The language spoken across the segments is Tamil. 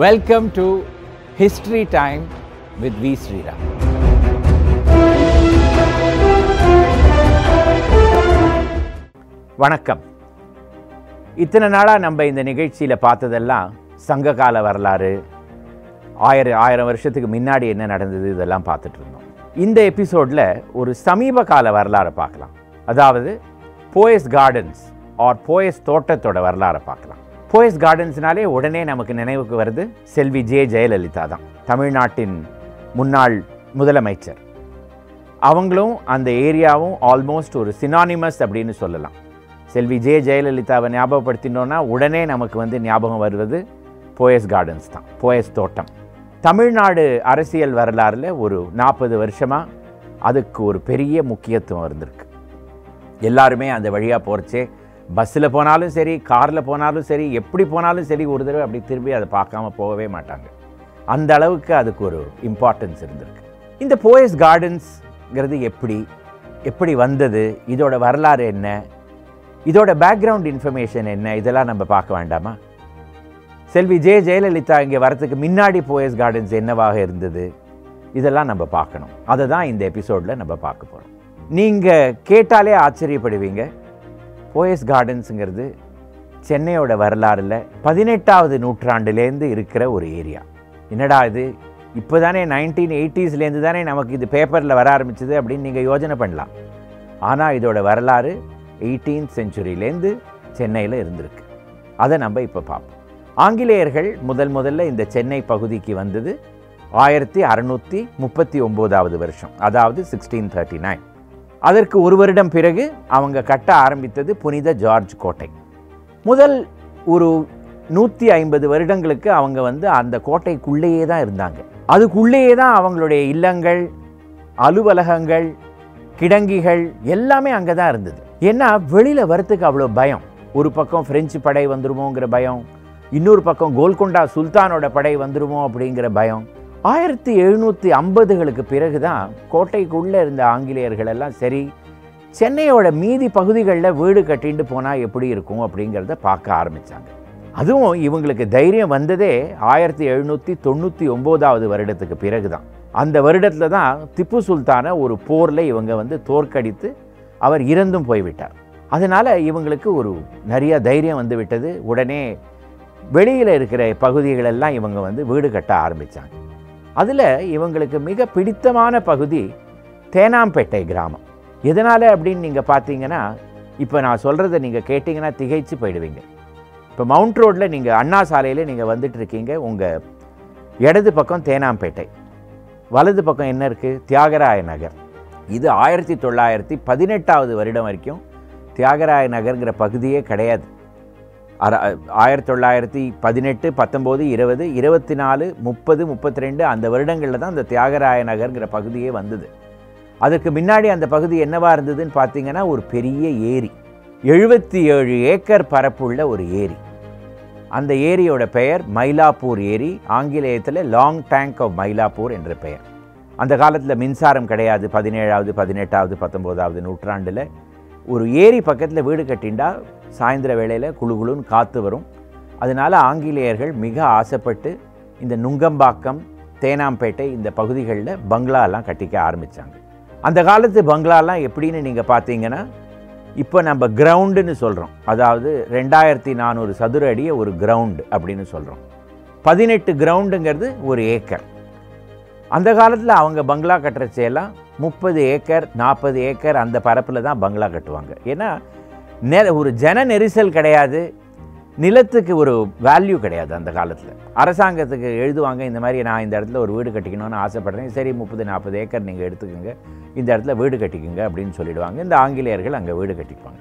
Welcome to history time with V Sriram வணக்கம். இத்தனை நாளாக நம்ம இந்த நிகழ்ச்சியில் பார்த்ததெல்லாம் சங்ககால வரலாறு ஆயிரம் ஆயிரம் வருஷத்துக்கு முன்னாடி என்ன நடந்தது இதெல்லாம் பார்த்துட்டு இருந்தோம். இந்த எபிசோடில் ஒரு சமீப கால வரலாறை பார்க்கலாம். அதாவது போயஸ் கார்டன்ஸ் ஆர் போயஸ் தோட்டத்தோட வரலாறை பார்க்கலாம். போயஸ் கார்டன்ஸ்னாலே உடனே நமக்கு நினைவுக்கு வருது செல்வி ஜே ஜெயலலிதா தான் தமிழ்நாட்டின் முன்னாள் முதலமைச்சர். அவங்களும் அந்த ஏரியாவும் ஆல்மோஸ்ட் ஒரு சினானிமஸ் அப்படின்னு சொல்லலாம். செல்வி ஜே ஜெயலலிதாவை ஞாபகப்படுத்தினோன்னா உடனே நமக்கு வந்து ஞாபகம் வருவது போயஸ் கார்டன்ஸ் தான் போயஸ் தோட்டம். தமிழ்நாடு அரசியல் வரலாறில் ஒரு நாற்பது வருஷமாக அதுக்கு ஒரு பெரிய முக்கியத்துவம் இருந்திருக்கு. எல்லாருமே அந்த வழியாக போகிறச்சே பஸ்ஸில் போனாலும் சரி காரில் போனாலும் சரி எப்படி போனாலும் சரி ஒரு தடவை அப்படி திரும்பி அதை பார்க்காம போகவே மாட்டாங்க. அந்த அளவுக்கு அதுக்கு ஒரு இம்பார்ட்டன்ஸ் இருந்திருக்கு. இந்த போயஸ் கார்டன்ஸ்ங்கிறது எப்படி எப்படி வந்தது இதோட வரலாறு என்ன இதோட பேக்ரவுண்ட் இன்ஃபர்மேஷன் என்ன இதெல்லாம் நம்ம பார்க்க வேண்டாமா? செல்வி ஜே ஜெயலலிதா இங்கே வரத்துக்கு முன்னாடி போயஸ் கார்டன்ஸ் என்னவாக இருந்தது இதெல்லாம் நம்ம பார்க்கணும். அதை தான் இந்த எபிசோடில் நம்ம பார்க்க போகிறோம் நீங்கள் கேட்டாலே ஆச்சரியப்படுவீங்க. போயஸ் கார்டன்ஸுங்கிறது சென்னையோட வரலாறில் பதினெட்டாவது நூற்றாண்டுலேருந்து இருக்கிற ஒரு ஏரியா. என்னடா இது? இப்போ தானே நைன்டீன் எயிட்டிஸ்லேருந்து தானே நமக்கு இது பேப்பரில் வர ஆரம்பிச்சது அப்படின்னு நீங்கள் யோஜனை பண்ணலாம். ஆனால் இதோட வரலாறு எயிட்டீன்த் செஞ்சுரியிலேருந்து சென்னையில் இருந்திருக்கு. அதை நம்ம இப்போ பார்ப்போம். ஆங்கிலேயர்கள் முதல் முதல்ல இந்த சென்னை பகுதிக்கு வந்தது ஆயிரத்தி அறநூற்றி முப்பத்தி ஒம்போதாவது வருஷம் அதாவது சிக்ஸ்டீன் தேர்ட்டி நைன் அதற்கு ஒரு வருடம் பிறகு அவங்க கட்ட ஆரம்பித்தது புனித ஜார்ஜ் கோட்டை. முதல் ஒரு நூற்றி ஐம்பது வருடங்களுக்கு அவங்க வந்து அந்த கோட்டைக்குள்ளேயே தான் இருந்தாங்க. அதுக்குள்ளேயே தான் அவங்களுடைய இல்லங்கள் அலுவலகங்கள் கிடங்கிகள் எல்லாமே அங்கே தான் இருந்தது. ஏன்னா வெளியில் வரத்துக்கு அவ்வளோ பயம். ஒரு பக்கம் பிரெஞ்சு படை வந்துருமோங்கிற பயம். இன்னொரு பக்கம் கோல்கொண்டா சுல்தானோட படை வந்துருமோ அப்படிங்கிற பயம். ஆயிரத்தி எழுநூற்றி ஐம்பதுகளுக்கு பிறகு தான் கோட்டைக்குள்ளே இருந்த ஆங்கிலேயர்கள் எல்லாம் சரி சென்னையோட மீதி பகுதிகளில் வீடு கட்டிட்டு போனால் எப்படி இருக்கும் அப்படிங்கிறத பார்க்க ஆரம்பித்தாங்க அதுவும் இவங்களுக்கு தைரியம் வந்ததே ஆயிரத்தி எழுநூற்றி தொண்ணூற்றி ஒம்போதாவது வருடத்துக்கு பிறகு தான் அந்த வருடத்தில் தான் திப்பு சுல்தானை ஒரு போரில் இவங்க வந்து தோற்கடித்து அவர் இறந்தும் போய்விட்டார். அதனால் இவங்களுக்கு ஒரு நிறைய தைரியம் வந்து விட்டது. உடனே வெளியில் இருக்கிற பகுதிகளெல்லாம் இவங்க வந்து வீடு கட்ட ஆரம்பித்தாங்க அதில் இவங்களுக்கு மிக பிடித்தமான பகுதி தேனாம்பேட்டை கிராமம். எதனால் அப்படின்னு நீங்கள் பார்த்தீங்கன்னா இப்போ நான் சொல்கிறத நீங்கள் கேட்டிங்கன்னா திகைச்சு போயிடுவீங்க. இப்போ மவுண்ட் ரோட்டில் நீங்கள் அண்ணா சாலையில் நீங்கள் வந்துட்டு இருக்கீங்க உங்கள் இடது பக்கம் தேனாம்பேட்டை. வலது பக்கம் என்ன இருக்குது தியாகராய நகர். இது ஆயிரத்தி தொள்ளாயிரத்தி பதினெட்டாவது வருடம் வரைக்கும் தியாகராய நகர்ங்கிற பகுதியே கிடையாது. ஆயிரத்தி தொள்ளாயிரத்தி பதினெட்டு பத்தொம்போது இருபது இருபத்தி நாலு முப்பது முப்பத்தி ரெண்டு அந்த வருடங்களில் தான் அந்த தியாகராய நகர்ங்கிற பகுதியே வந்தது. அதற்கு முன்னாடி அந்த பகுதி என்னவாக இருந்ததுன்னு பார்த்தீங்கன்னா ஒரு பெரிய ஏரி. எழுபத்தி ஏழு ஏக்கர் பரப்புள்ள ஒரு ஏரி. அந்த ஏரியோட பெயர் மயிலாப்பூர் ஏரி ஆங்கிலேயத்தில் லாங் டேங்க் ஆஃப் மயிலாப்பூர் என்ற பெயர். அந்த காலத்தில் மின்சாரம் கிடையாது பதினேழாவது பதினெட்டாவது பத்தொம்போதாவது நூற்றாண்டில். ஒரு ஏரி பக்கத்தில் வீடு கட்டிண்டா சாயந்தர வேளையில் குழு குழுன்னு காற்று வரும். அதனால் ஆங்கிலேயர்கள் மிக ஆசைப்பட்டு இந்த நுங்கம்பாக்கம் தேனாம்பேட்டை இந்த பகுதிகளில் பங்களாலாம் கட்டிக்க ஆரம்பித்தாங்க அந்த காலத்து பங்களாலாம் எப்படின்னு நீங்கள் பார்த்தீங்கன்னா இப்போ நம்ம கிரவுண்டுன்னு சொல்கிறோம் அதாவது ரெண்டாயிரத்தி நானூறு சதுர அடியை ஒரு கிரவுண்டு அப்படின்னு சொல்கிறோம் பதினெட்டு கிரவுண்டுங்கிறது ஒரு ஏக்கர். அந்த காலத்தில் அவங்க பங்களா கட்டுறச்செல்லாம் முப்பது ஏக்கர் நாற்பது ஏக்கர் அந்த பரப்பில் தான் பங்களா கட்டுவாங்க. ஏன்னா நெ ஒரு ஜன நெரிசல் கிடையாது. நிலத்துக்கு ஒரு வேல்யூ கிடையாது அந்த காலத்தில். அரசாங்கத்துக்கு எழுதுவாங்க இந்த மாதிரி நான் இந்த இடத்துல ஒரு வீடு கட்டிக்கணும்னு ஆசைப்படுறேன். சரி முப்பது நாற்பது ஏக்கர் நீங்கள் எடுத்துக்கோங்க. இந்த இடத்துல வீடு கட்டிக்கோங்க அப்படின்னு சொல்லிடுவாங்க. இந்த ஆங்கிலேயர்கள் அங்கே வீடு கட்டிப்பாங்க.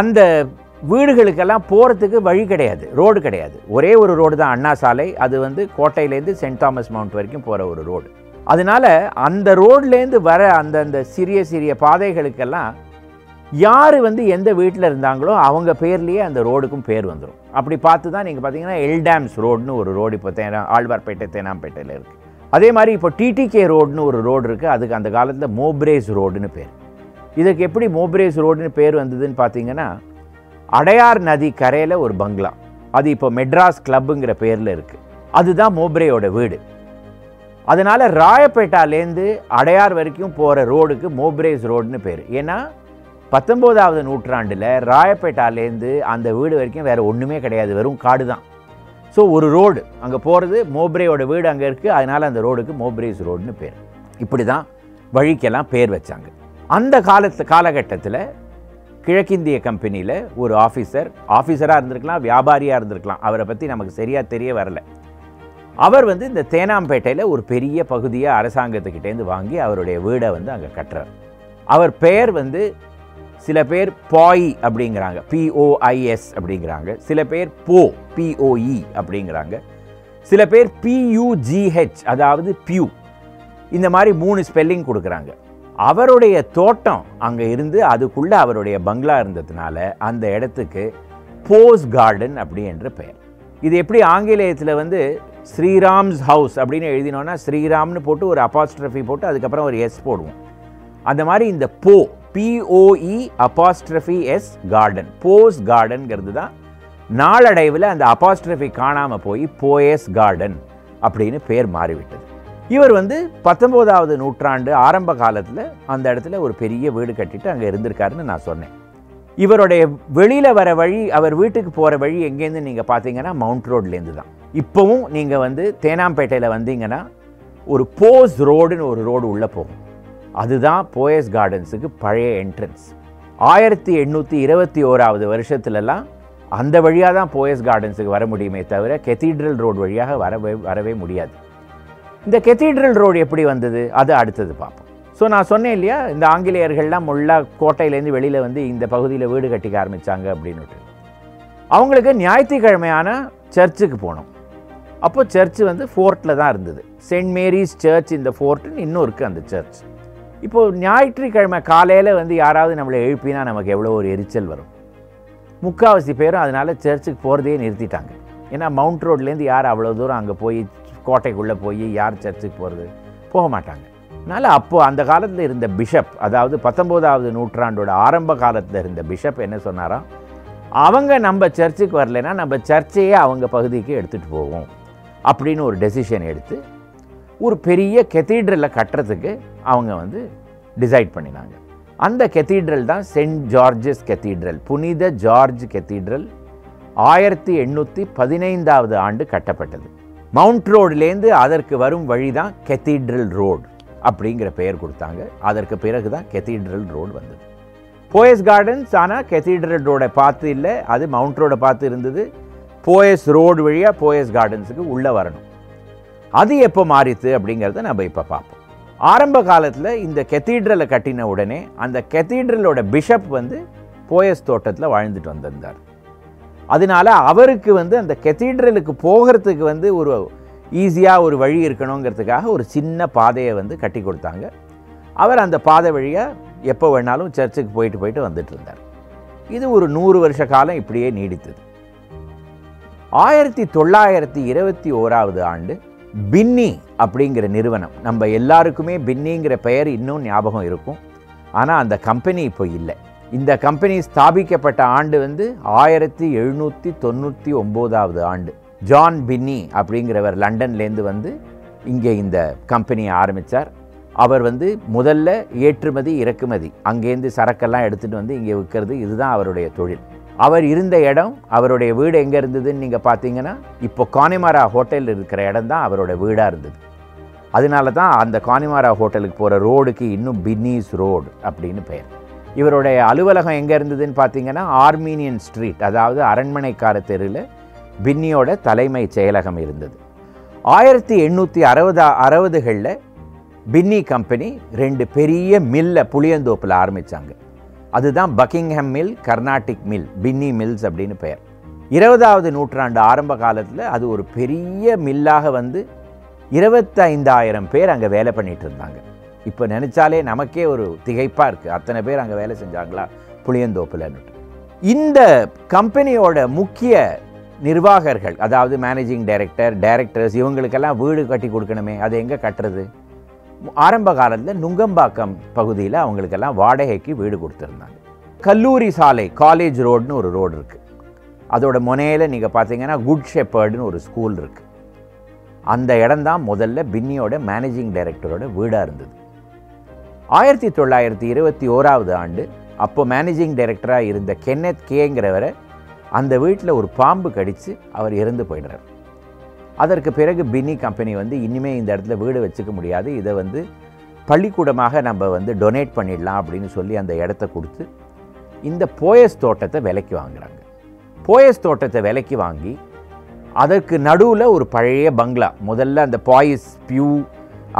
அந்த வீடுகளுக்கெல்லாம் போகிறதுக்கு வழி கிடையாது ரோடு கிடையாது. ஒரே ஒரு ரோடு தான் அண்ணா சாலை. அது வந்து கோட்டையிலேருந்து சென்ட் தாமஸ் மவுண்ட் வரைக்கும் போகிற ஒரு ரோடு. அதனால அந்த ரோட்லேருந்து வர அந்தந்த சிறிய சிறிய பாதைகளுக்கெல்லாம் யார் வந்து எந்த வீட்டில் இருந்தாங்களோ அவங்க பேர்லேயே அந்த ரோடுக்கும் பேர் வந்துடும் அப்படி பார்த்து தான் நீங்கள் பார்த்தீங்கன்னா எல்டாம்ஸ் ரோடுன்னு ஒரு ரோடு இப்போ தேனா ஆழ்வார்பேட்டை தேனாம்பேட்டையில் இருக்குது அதே மாதிரி இப்போ டிடிகே ரோடுன்னு ஒரு ரோடு இருக்குது அதுக்கு அந்த காலத்தில் மோப்ரேஸ் ரோடுன்னு பேர். இதுக்கு எப்படி மோப்ரேஸ் ரோடுன்னு பேர் வந்ததுன்னு பார்த்தீங்கன்னா அடையார் நதி கரையில் ஒரு பங்களா. அது இப்போ மெட்ராஸ் கிளப்புங்கிற பேரில் இருக்குது அதுதான் மோப்ரேயோட வீடு. அதனால் ராயப்பேட்டாலேருந்து அடையார் வரைக்கும் போகிற ரோடுக்கு மோப்ரேஸ் ரோடுன்னு பேர். ஏன்னா பத்தொம்போதாவது நூற்றாண்டில் ராயப்பேட்டாலேருந்து அந்த வீடு வரைக்கும் வேறு ஒன்றுமே கிடையாது வெறும் காடு தான் ஸோ ஒரு ரோடு அங்கே போகிறது மோப்ரேயோட வீடு அங்கே இருக்குது அதனால் அந்த ரோடுக்கு மோப்ரேஸ் ரோடுன்னு பேர். இப்படி தான் வழிக்கெல்லாம் பேர் வச்சாங்க. அந்த காலத்து காலகட்டத்தில் கிழக்கிந்திய கம்பெனியில் ஒரு ஆஃபீஸர் ஆஃபீஸராக இருந்திருக்கலாம் வியாபாரியாக இருந்திருக்கலாம். அவரை பற்றி நமக்கு சரியாக தெரிய வரலை. அவர் வந்து இந்த தேனாம்பேட்டையில் ஒரு பெரிய பகுதியை அரசாங்கத்துக்கிட்டேருந்து வாங்கி அவருடைய வீடை வந்து அங்கே கட்டுறார். அவர் பெயர் வந்து சில பேர் பாய் அப்படிங்கிறாங்க. பிஓஐஎஸ் அப்படிங்கிறாங்க. சில பேர் போ பிஓஇ அப்படிங்கிறாங்க. சில பேர் பியூஜிஹெச் அதாவது பியூ இந்த மாதிரி மூணு ஸ்பெல்லிங் கொடுக்குறாங்க. அவருடைய தோட்டம் அங்கே இருந்து அதுக்குள்ளே அவருடைய பங்களா இருந்ததுனால அந்த இடத்துக்கு போஸ் கார்டன் அப்படி என்ற பெயர். இது எப்படி ஆங்கிலேயத்தில் வந்து ஸ்ரீராம்ஸ் ஹவுஸ் அப்படின்னு எழுதினோன்னா ஸ்ரீராம்னு போட்டு ஒரு அப்பாஸ்ட்ரஃபி போட்டு அதுக்கப்புறம் ஒரு எஸ் போடுவோம். அந்த மாதிரி இந்த Boe B O E apostrophe S garden Bose கார்டன்கிறது தான் நாளடைவில் அந்த அப்பாஸ்ட்ரஃபி காணாமல் போய் போயஸ் கார்டன் அப்படின்னு பேர் மாறிவிட்டது. இவர் வந்து பத்தொம்போதாவது நூற்றாண்டு ஆரம்ப காலத்தில் அந்த இடத்துல ஒரு பெரிய வீடு கட்டிட்டு அங்கே இருந்திருக்காருன்னு நான் சொன்னேன். இவருடைய வெளியில் வர வழி அவர் வீட்டுக்கு போகிற வழி எங்கேருந்து நீங்கள் பார்த்தீங்கன்னா மவுண்ட் ரோட்லேருந்து தான். இப்போவும் நீங்கள் வந்து தேனாம்பேட்டையில் வந்தீங்கன்னா ஒரு போஸ் ரோடுன்னு ஒரு ரோடு உள்ளே போகும். அதுதான் போயஸ் கார்டன்ஸுக்கு பழைய என்ட்ரன்ஸ். ஆயிரத்தி எண்ணூற்றி இருபத்தி ஓராவது வருஷத்துலலாம் அந்த வழியாக தான் போயஸ் கார்டன்ஸுக்கு வர முடியுமே தவிர கெத்தீட்ரல் ரோடு வழியாக வரவே வரவே முடியாது. இந்த கெத்தீட்ரல் ரோடு எப்படி வந்தது? அது அடுத்தது பார்ப்போம். ஸோ நான் சொன்னேன் இல்லையா? இந்த ஆங்கிலேயர்கள்லாம் முல்லா கோட்டையிலேருந்து வெளியில் வந்து இந்த பகுதியில் வீடு கட்டிக்க ஆரம்பித்தாங்க அப்படின்னுட்டு அவங்களுக்கு ஞாயிற்றுக்கிழமையான சர்ச்சுக்கு போனோம். அப்போ சர்ச்சு வந்து ஃபோர்ட்டில் தான் இருந்தது. சென்ட் மேரிஸ் சர்ச் இந்த ஃபோர்ட்டுன்னு இன்னும் இருக்குது அந்த சர்ச் இப்போது ஞாயிற்றுக்கிழமை காலையில் வந்து யாராவது நம்மளை எழுப்பினா நமக்கு எவ்வளோ ஒரு எரிச்சல் வரும். முக்கால்வாசி பேரும் அதனால் சர்ச்சுக்கு போகிறதையே நிறுத்திட்டாங்க. ஏன்னா மவுண்ட் ரோட்லேருந்து யார் அவ்வளோ தூரம் அங்கே போய் கோட்டைக்குள்ளே போய் யார் சர்ச்சுக்கு போகிறது போக மாட்டாங்க. அதனால் அப்போது அந்த காலத்தில் இருந்த பிஷப் அதாவது பத்தொம்போதாவது நூற்றாண்டோட ஆரம்ப காலத்தில் இருந்த பிஷப் என்ன சொன்னாராம்? அவங்க நம்ம சர்ச்சுக்கு வரலைன்னா நம்ம சர்ச்சையே அவங்க பகுதிக்கு எடுத்துகிட்டு போவோம். அப்படின்னு ஒரு டெசிஷன் எடுத்து ஒரு பெரிய கெத்தீட்ரலை கட்டுறதுக்கு அவங்க வந்து டிசைட் பண்ணினாங்க. அந்த கெத்தீட்ரல் தான் சென்ட் ஜார்ஜஸ் கெத்தீட்ரல் புனித ஜார்ஜ் கெத்தீட்ரல் ஆயிரத்தி எண்ணூற்றி பதினைந்தாவது ஆண்டு கட்டப்பட்டது. மவுண்ட் ரோட்லேருந்து அதற்கு வரும் வழி தான் கெத்தீட்ரல் ரோடு அப்படிங்கிற பெயர் கொடுத்தாங்க. அதற்கு பிறகு தான் கெத்தீட்ரல் ரோடு வந்தது. போயஸ் கார்டன்ஸ் ஆனால் கெத்தீட்ரல் ரோடை பார்த்து இல்லை அது மவுண்ட் ரோடை பார்த்து இருந்தது. போயஸ் ரோடு வழியாக போயஸ் கார்டன்ஸுக்கு உள்ளே வரணும். அது எப்போ மாறித்து அப்படிங்கிறத நம்ம இப்போ பார்ப்போம். ஆரம்ப காலத்தில் இந்த கெத்தீட்ரலை கட்டின உடனே அந்த கெத்தீட்ரலோட பிஷப் வந்து போயஸ் தோட்டத்தில் வாழ்ந்துட்டு வந்திருந்தார். அதனால அவருக்கு வந்து அந்த கெத்தீட்ரலுக்கு போகிறதுக்கு வந்து ஒரு ஈஸியாக ஒரு வழி இருக்கணுங்கிறதுக்காக ஒரு சின்ன பாதையை வந்து கட்டி கொடுத்தாங்க. அவர் அந்த பாதை வழியாக எப்போ வேணாலும் சர்ச்சுக்கு போயிட்டு போயிட்டு வந்துட்டு இருந்தார். இது ஒரு நூறு வருஷ காலம் இப்படியே நீடித்தது. ஆயிரத்தி தொள்ளாயிரத்தி இருபத்தி ஓராவது ஆண்டு பின்னி அப்படிங்கிற நிறுவனம். நம்ம எல்லாருக்குமே பின்னிங்கிற பெயர் இன்னும் ஞாபகம் இருக்கும். ஆனால் அந்த கம்பெனி இப்போ இல்லை. இந்த கம்பெனி ஸ்தாபிக்கப்பட்ட ஆண்டு வந்து ஆயிரத்தி எழுநூற்றி தொண்ணூற்றி ஒம்போதாவது ஆண்டு. ஜான் பின்னி அப்படிங்கிறவர் லண்டன்லேருந்து வந்து இங்கே இந்த கம்பெனியை ஆரம்பித்தார் அவர் வந்து முதல்ல ஏற்றுமதி இறக்குமதி. அங்கேருந்து சரக்கெல்லாம் எடுத்துகிட்டு வந்து இங்கே விற்கிறது. இதுதான் அவருடைய தொழில். அவர் இருந்த இடம் அவருடைய வீடு எங்கே இருந்ததுன்னு நீங்கள் பார்த்தீங்கன்னா இப்போ கானிமாரா ஹோட்டலில் இருக்கிற இடம் தான் அவரோட வீடாக இருந்தது. அதனால தான் அந்த கானிமாரா ஹோட்டலுக்கு போகிற ரோடுக்கு இன்னும் பின்னீஸ் ரோடு அப்படின்னு பெயர். இவருடைய அலுவலகம் எங்கே இருந்ததுன்னு பார்த்தீங்கன்னா ஆர்மீனியன் ஸ்ட்ரீட் அதாவது அரண்மனைக்கார தெருவில் பின்னியோட தலைமை செயலகம் இருந்தது. ஆயிரத்தி எண்ணூற்றி அறுபதா அறுபதுகளில் பின்னி கம்பெனி ரெண்டு பெரிய மில்லை புளியந்தோப்பில் ஆரம்பித்தாங்க அதுதான் Buckingham mill Carnatic mill Binny mills அப்படின்னு பெயர். இருபதாவது நூற்றாண்டு ஆரம்ப காலத்தில் அது ஒரு பெரிய மில்லாக வந்து இருபத்தைந்தாயிரம் பேர் அங்கே வேலை பண்ணிகிட்டு இருந்தாங்க. இப்போ நினச்சாலே நமக்கே ஒரு திகைப்பாக இருக்குது அத்தனை பேர் அங்கே வேலை செஞ்சாங்களா? புளியந்தோப்புலன்னுட்டு. இந்த கம்பெனியோட முக்கிய நிர்வாகர்கள் அதாவது மேனேஜிங் டைரக்டர் டைரக்டர்ஸ் இவங்களுக்கெல்லாம் வீடு கட்டி கொடுக்கணுமே அது எங்கே கட்டுறது? ஆரம்ப காலத்தில் நுங்கம்பாக்கம் பகுதியில் அவங்களுக்கெல்லாம் வாடகைக்கு வீடு கொடுத்துருந்தாங்க. கல்லூரி சாலை காலேஜ் ரோடுன்னு ஒரு ரோடு இருக்குது அதோட முனையில் நீங்கள் பார்த்தீங்கன்னா குட் ஷெப்பர்டுன்னு ஒரு ஸ்கூல் இருக்குது அந்த இடம்தான் முதல்ல பின்னியோட மேனேஜிங் டைரக்டரோட வீடாக இருந்தது. ஆயிரத்தி தொள்ளாயிரத்தி இருபத்தி ஓராவது ஆண்டு அப்போ மேனேஜிங் டைரக்டராக இருந்த கென்னத் கேங்கிறவரை அந்த வீட்டில் ஒரு பாம்பு கடித்து அவர் இறந்து போயிடுறார். அதற்கு பிறகு பின்னி கம்பெனி வந்து இனிமேல் இந்த இடத்துல வீடு வச்சுக்க முடியாது. இதை வந்து பள்ளிக்கூடமாக நம்ம வந்து டொனேட் பண்ணிடலாம் அப்படின்னு சொல்லி அந்த இடத்த கொடுத்து இந்த போயஸ் தோட்டத்தை விலைக்கு வாங்குறாங்க. போயஸ் தோட்டத்தை விலைக்கு வாங்கி அதற்கு நடுவில் ஒரு பழைய பங்களா முதல்ல அந்த பாயிஸ் பியூ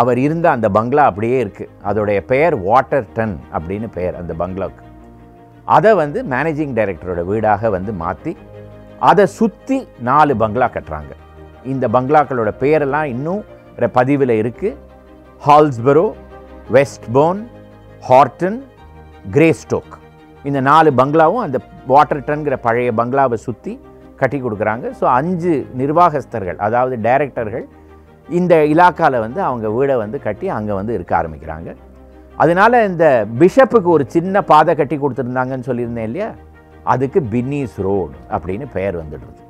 அவர் இருந்த அந்த பங்களா அப்படியே இருக்குது அதோடைய பெயர் வாட்டர் டன் அப்படின்னு பெயர் அந்த பங்களாவுக்கு. அதை வந்து மேனேஜிங் டைரக்டரோட வீடாக வந்து மாற்றி அதை சுற்றி நாலு பங்களா கட்டுறாங்க. இந்த பங்களாக்களோட பெயரெல்லாம் இன்னும் பதிவில் இருக்குது ஹால்ஸ்பரோ வெஸ்ட்போர்ன் ஹார்டன் கிரேஸ்டோக். இந்த நாலு பங்களாவும் அந்த வாட்டர் டன்கிற பழைய பங்களாவை சுற்றி கட்டி கொடுக்குறாங்க. ஸோ அஞ்சு நிர்வாகஸ்தர்கள் அதாவது டைரக்டர்கள் இந்த இலாக்காவில் வந்து அவங்க வீடை வந்து கட்டி அங்கே வந்து இருக்க ஆரம்பிக்கிறாங்க. அதனால இந்த பிஷப்புக்கு ஒரு சின்ன பாதை கட்டி கொடுத்துருந்தாங்கன்னு சொல்லியிருந்தேன் இல்லையா? அதுக்கு பின்னீஸ் ரோடு அப்படின்னு பெயர் வந்துடுது.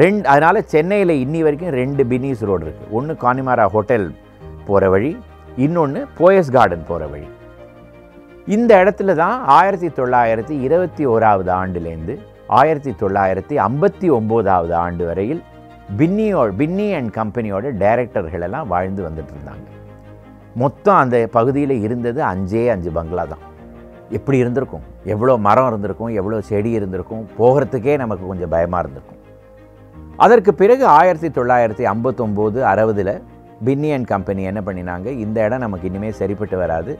ரெண்டு அதனால் சென்னையில் இன்னி வரைக்கும் ரெண்டு பின்னீஸ் ரோடு இருக்குது ஒன்று கானிமாரா ஹோட்டல் போகிற வழி இன்னொன்று போயஸ் கார்டன் போகிற வழி. இந்த இடத்துல தான் ஆயிரத்தி தொள்ளாயிரத்தி இருபத்தி ஓராவது ஆண்டுலேருந்து ஆயிரத்தி தொள்ளாயிரத்தி ஐம்பத்தி ஒம்போதாவது ஆண்டு வரையில் பின்னியோ பின்னி அண்ட் கம்பெனியோட டைரக்டர்களெல்லாம் வாழ்ந்து வந்துட்டு இருந்தாங்க. மொத்தம் அந்த பகுதியில் இருந்தது அஞ்சே அஞ்சு பங்களா தான். எப்படி இருந்திருக்கும்? எவ்வளோ மரம் இருந்திருக்கும்? எவ்வளோ செடி இருந்திருக்கும்? போகிறதுக்கே நமக்கு கொஞ்சம் பயமாக இருந்திருக்கும். அதற்கு பிறகு ஆயிரத்தி தொள்ளாயிரத்தி ஐம்பத்தொம்போது அறுபதில் பின்னி அண்ட் கம்பெனி என்ன பண்ணினாங்க? இந்த இடம் நமக்கு இனிமேல் சரிப்பட்டு வராது.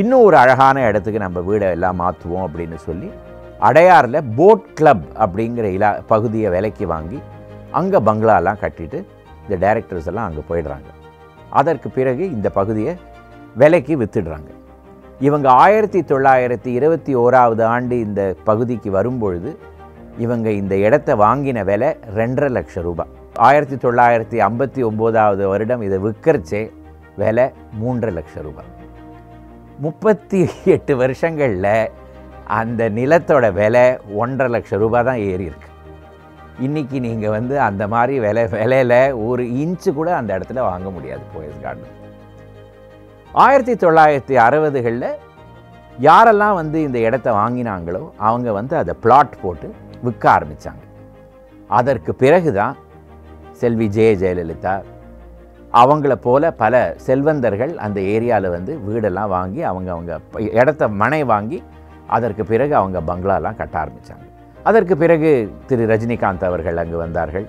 இன்னும் ஒரு அழகான இடத்துக்கு நம்ம வீடை எல்லாம் மாற்றுவோம் அப்படின்னு சொல்லி அடையாரில் போட் கிளப் அப்படிங்கிற இலா பகுதியை விலைக்கு வாங்கி அங்கே பங்களாலாம் கட்டிட்டு இந்த டைரக்டர்ஸ் எல்லாம் அங்கே போயிடுறாங்க. அதற்கு பிறகு இந்த பகுதியை விலைக்கு வித்துடுறாங்க. இவங்க ஆயிரத்தி தொள்ளாயிரத்தி இருபத்தி ஓராவது ஆண்டு இந்த பகுதிக்கு வரும்பொழுது இவங்க இந்த இடத்த வாங்கின விலை ரெண்டரை லட்சம் ரூபாய் ஆயிரத்தி தொள்ளாயிரத்தி ஐம்பத்தி ஒம்போதாவது வருடம் இதை விற்கிறச்சே விலை மூன்றரை லட்சம் ரூபாய் முப்பத்தி எட்டு வருஷங்களில் அந்த நிலத்தோட விலை ஒன்றரை லட்சம் ரூபாய் தான் ஏறி இருக்கு. இன்றைக்கி நீங்கள் வந்து அந்த மாதிரி விலை விலையில் ஒரு இன்ச்சு கூட அந்த இடத்துல வாங்க முடியாது போயஸ் கார்டன். ஆயிரத்தி தொள்ளாயிரத்தி அறுபதுகளில் யாரெல்லாம் வந்து இந்த இடத்த வாங்கினாங்களோ அவங்க வந்து அதை பிளாட் போட்டு விற்க ஆரம்பித்தாங்க அதற்கு பிறகு தான் செல்வி ஜெய ஜெயலலிதா அவங்கள போல பல செல்வந்தர்கள் அந்த ஏரியாவில் வந்து வீடெல்லாம் வாங்கி அவங்க அவங்க இடத்த மனை வாங்கி அதற்கு பிறகு அவங்க பங்களாலாம் கட்ட ஆரம்பித்தாங்க அதற்கு பிறகு திரு ரஜினிகாந்த் அவர்கள் அங்கு வந்தார்கள்.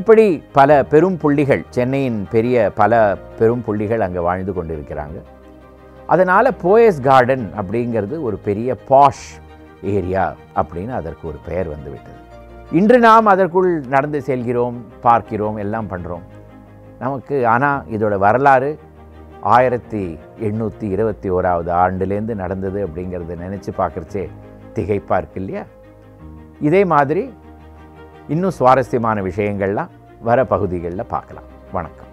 இப்படி பல பெரும் புள்ளிகள் சென்னையின் பெரிய பல பெரும் புள்ளிகள் அங்கே வாழ்ந்து கொண்டிருக்கிறாங்க. அதனால் போயஸ் கார்டன் அப்படிங்கிறது ஒரு பெரிய பாஷ் ஏரியா அப்படின்னு அதற்கு ஒரு பெயர் வந்துவிட்டது. இன்று நாம் அதற்குள் நடந்து செல்கிறோம் பார்க்கிறோம் எல்லாம் பண்ணுறோம் நமக்கு ஆனால் இதோட வரலாறு ஆயிரத்தி எண்ணூற்றி இருபத்தி ஓராவது ஆண்டுலேருந்து நடந்தது அப்படிங்கிறத நினச்சி பார்க்குறச்சே திகைப்பாக இருக்கு இல்லையா? இதே மாதிரி இன்னும் சுவாரஸ்யமான விஷயங்கள்லாம் வர பகுதிகளில் பார்க்கலாம். வணக்கம்.